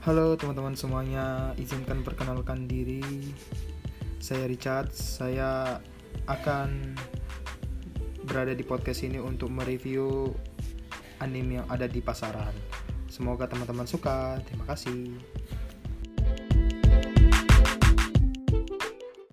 Halo teman-teman semuanya, izinkan perkenalkan diri. Saya Richard. Saya akan berada di podcast ini untuk mereview anime yang ada di pasaran. Semoga teman-teman suka. Terima kasih.